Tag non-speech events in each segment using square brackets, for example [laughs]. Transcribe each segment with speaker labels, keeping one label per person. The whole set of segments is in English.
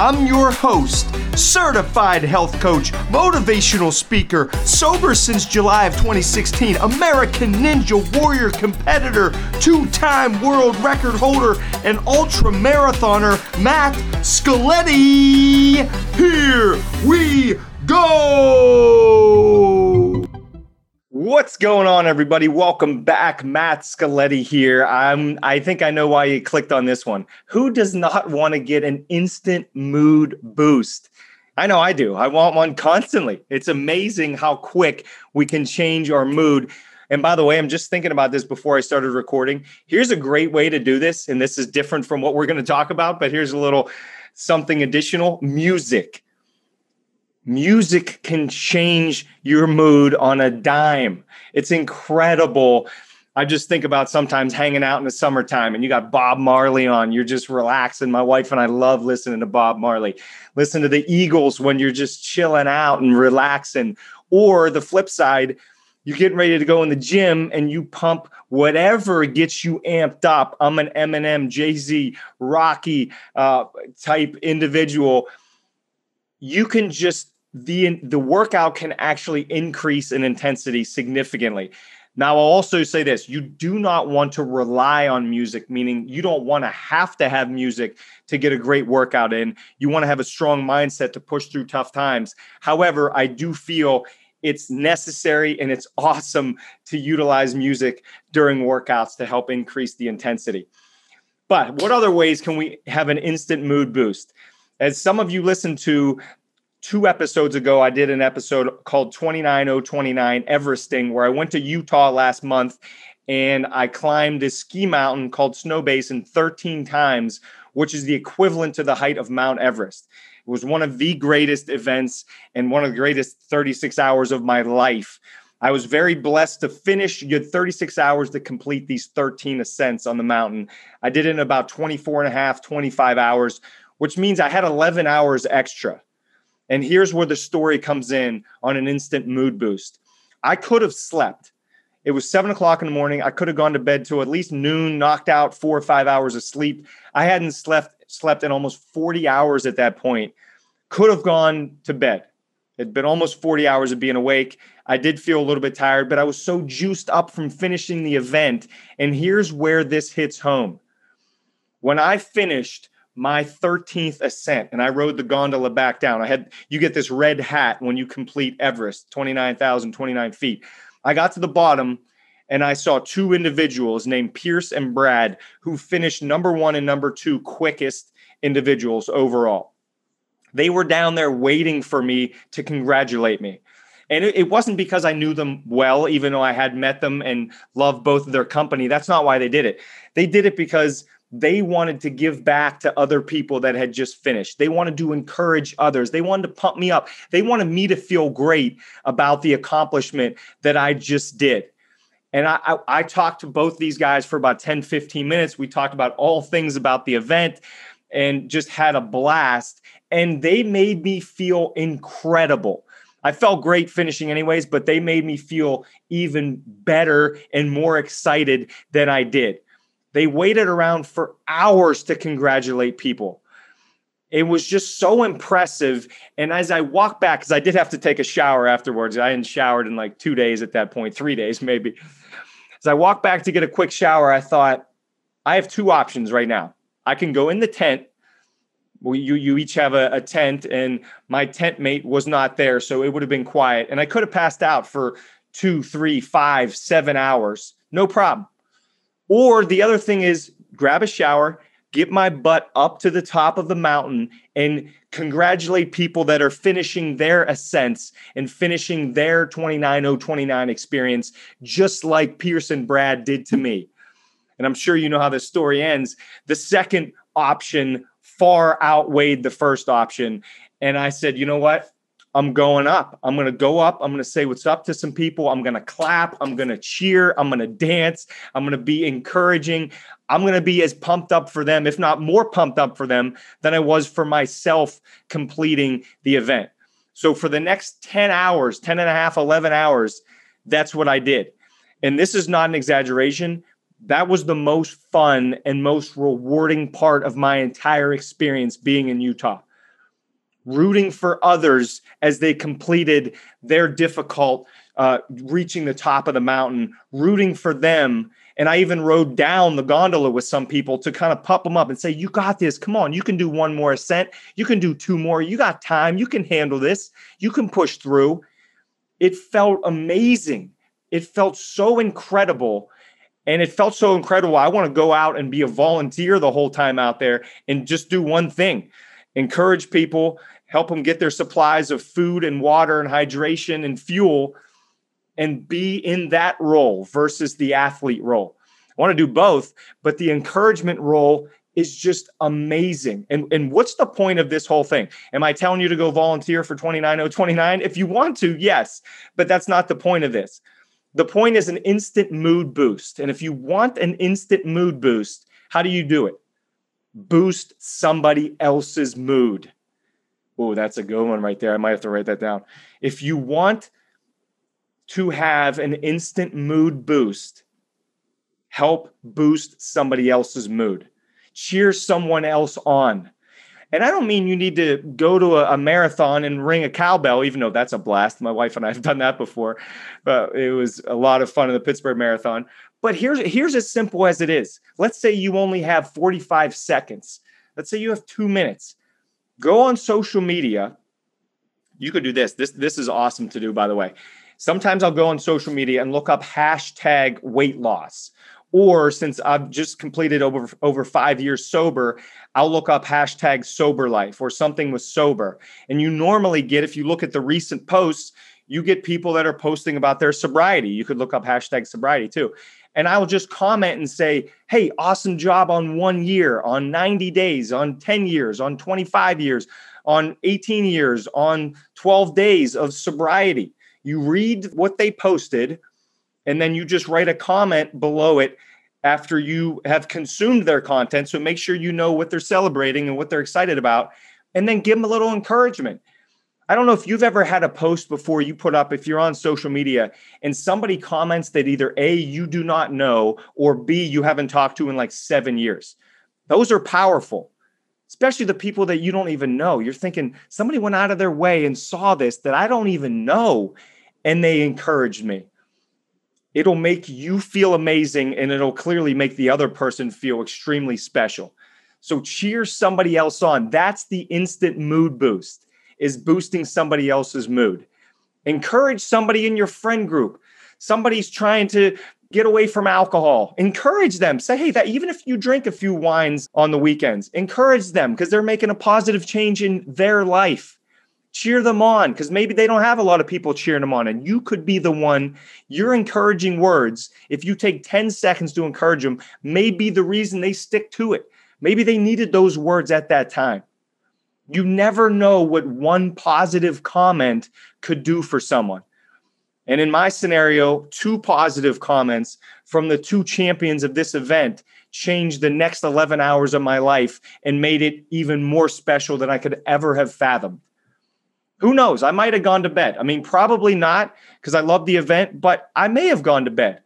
Speaker 1: I'm your host, certified health coach, motivational speaker, sober since July of 2016, American Ninja Warrior competitor, two time world record holder, and ultra marathoner, Matt Scaletti. Here we go! What's going on, everybody? Welcome back. Matt Scaletti here. I'm I think I know why you clicked on this one. Who does not want to get an instant mood boost? I know I do. I want one constantly. It's amazing how quick we can change our mood. And by the way, I'm just thinking about this before I started recording. Here's a great way to do this. And this is different from what we're going to talk about, but here's a little something additional music music can change your mood on a dime. It's incredible. I just think about sometimes hanging out in the summertime and you got Bob Marley on, you're just relaxing. My wife and I love listening to Bob Marley. Listen to the Eagles when you're just chilling out and relaxing. Or the flip side, you're getting ready to go in the gym and you pump whatever gets you amped up. I'm an Eminem, Jay Z, Rocky uh, type individual you can just the the workout can actually increase in intensity significantly. Now, I'll also say this you do not want to rely on music, meaning you don't want to have to have music to get a great workout in. You want to have a strong mindset to push through tough times. However, I do feel it's necessary and it's [laughs] awesome to utilize music during workouts to help increase the intensity. But what other ways can we have an instant mood boost? As some of you listened to two episodes ago, I did an episode called 29029 Everesting, where I went to Utah last month and I climbed this ski mountain called Snowbasin 13 times, which is the equivalent to the height of Mount Everest. It was one of the greatest events and one of the greatest 36 hours of my life. I was very blessed to finish. You had 36 hours to complete these 13 ascents on the mountain. I did it in about 24 and a half, 25 hours, which means I had 11 hours extra. And here's where the story comes in on an instant mood boost. I could have slept. It was seven o'clock in the morning. I could have gone to bed till at least noon, knocked out four or five hours of sleep. I hadn't slept slept in almost 40 hours at that point. Could have gone to bed. It'd been almost 40 hours of being awake. I did feel a little bit tired, but I was so juiced up from finishing the event. And here's where this hits home. When I finished, my 13th ascent and I rode the gondola back down. I had, you get this red hat when you complete Everest, 29,029 feet. I got to the bottom and I saw two individuals named Pierce and Brad who finished number one and number two quickest individuals overall. They were down there waiting for me to congratulate me. And it, it wasn't because I knew them well, even though I had met them and loved both of their company. That's not why they did it. They did it because they wanted to give back to other people that had just finished. They wanted to encourage others. They wanted to pump me up. They wanted me to feel great about the accomplishment that I just did. And I, I, I, talked to both these guys for about 10, 15 minutes. We talked about all things about the event and just had a blast. And they made me feel incredible. I felt great finishing, anyways, but they made me feel even better and more excited than I did. They waited around for hours to congratulate people. It was just so impressive. And as I walked back, because I did have to take a shower afterwards, I hadn't showered in like two days at that point, three days maybe. As I walked back to get a quick shower, I thought, I have two options right now. I can go in the tent. Well, you you each have a, a tent, and my tent mate was not there, so it would have been quiet. And I could have passed out for two, three, five, seven hours, no problem. Or the other thing is grab a shower, get my butt up to the top of the mountain and congratulate people that are finishing their ascents and finishing their 29029 experience, just like Pierce and Brad did to me. And I'm sure you know how this story ends. The second option far outweighed the first option. And I said, you know what? I'm going up. I'm going to go up. I'm going to say what's up to some people. I'm going to clap. I'm going to cheer. I'm going to dance. I'm going to be encouraging. I'm going to be as pumped up for them, if not more pumped up for them than I was for myself completing the event. So for the next 10 hours, 10 and a half, 11 hours, that's what I did. And this is not an exaggeration. That was the most fun and most rewarding part of my entire experience being in Utah rooting for others as they completed their difficult uh, reaching the top of the mountain, rooting for them. And I even rode down the gondola with some people to kind of pump them up and say, You got this. Come on. You can do one more ascent. You can do two more. You got time. You can handle this. You can push through. It felt amazing. It felt so incredible. And it felt so incredible. I want to go out and be a volunteer the whole time out there and just do one thing encourage people help them get their supplies of food and water and hydration and fuel and be in that role versus the athlete role. I want to do both, but the encouragement role is just amazing. And, and what's the point of this whole thing? Am I telling you to go volunteer for 29029? If you want to, yes, but that's not the point of this. The point is an instant mood boost. And if you want an instant mood boost, how do you do it? Boost somebody else's mood. Oh, that's a good one right there. I might have to write that down. If you want to have an instant mood boost, help boost somebody else's mood. Cheer someone else on. And I don't mean you need to go to a, a, marathon and ring a cowbell, even though that's a blast. My wife and I have [laughs] done that before. But it was a lot of fun in the Pittsburgh Marathon. But here's here's as simple as it is. Let's say you only have 45 seconds. Let's say you have two minutes go on social media. You could do this. This this is awesome to do, by the way. Sometimes I'll go on social media and look up hashtag weight loss. Or since I've just completed over over five years sober, I'll look up hashtag sober life or something with sober. And you normally get, if you look at the recent posts, you get people that are posting about their sobriety. You could look up hashtag sobriety too and I will just comment and say, hey, awesome job on one year, on 90 days, on 10 years, on 25 years, on 18 years, on 12 days of sobriety. You read what they posted, and then you just write a comment below it after you have consumed their content. So make sure you know what they're celebrating and what they're excited about, and then give them a little encouragement. I don't know if you've ever had a post before you put up, if you're on social media and somebody comments that either A, you do not know, or B, you haven't talked to in like seven years. Those are powerful, especially the people that you don't even know. You're thinking somebody went out of their way and saw this that I don't even know, and they encouraged me. It'll make you feel amazing and it'll clearly make the other person feel extremely special. So cheer somebody else on. That's the instant mood boost is boosting somebody else's mood. Encourage somebody in your friend group. Somebody's trying to get away from alcohol. Encourage them. Say, hey, that even if you drink a few wines on the weekends, encourage them because they're making a positive change in their life. Cheer them on because maybe they don't have a lot of people cheering them on. And you could be the one, your encouraging words, if you take 10 seconds to encourage them, may be the reason they stick to it. Maybe they needed those words at that time. You never know what one positive comment could do for someone. And in my scenario, two positive comments from the two champions of this event changed the next 11 hours of my life and made it even more special than I could ever have fathomed. Who knows? I might have gone to bed. I mean, probably not because I love the event, but I may have gone to bed.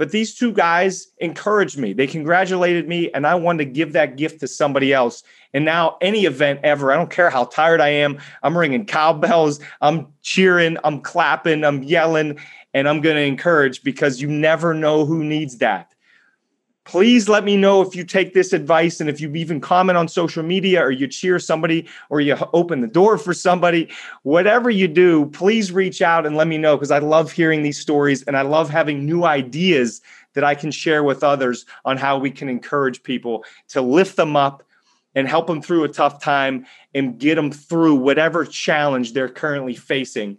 Speaker 1: But these two guys encouraged me. They congratulated me, and I wanted to give that gift to somebody else. And now, any event ever, I don't care how tired I am, I'm ringing cowbells, I'm cheering, I'm clapping, I'm yelling, and I'm going to encourage because you never know who needs that. Please let me know if you take this advice and if you even comment on social media or you cheer somebody or you open the door for somebody. Whatever you do, please reach out and let me know because I love hearing these stories and I love having new ideas that I can share with others on how we can encourage people to lift them up and help them through a tough time and get them through whatever challenge they're currently facing.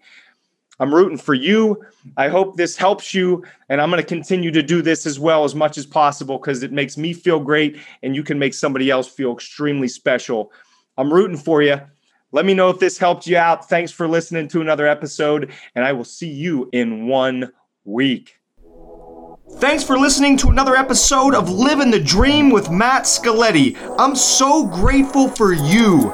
Speaker 1: I'm rooting for you. I hope this helps you. And I'm going to continue to do this as well as much as possible because it makes me feel great and you can make somebody else feel extremely special. I'm rooting for you. Let me know if this helped you out. Thanks for listening to another episode, and I will see you in one week. Thanks for listening to another episode of Living the Dream with Matt Scaletti. I'm so grateful for you.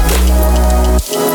Speaker 1: Thank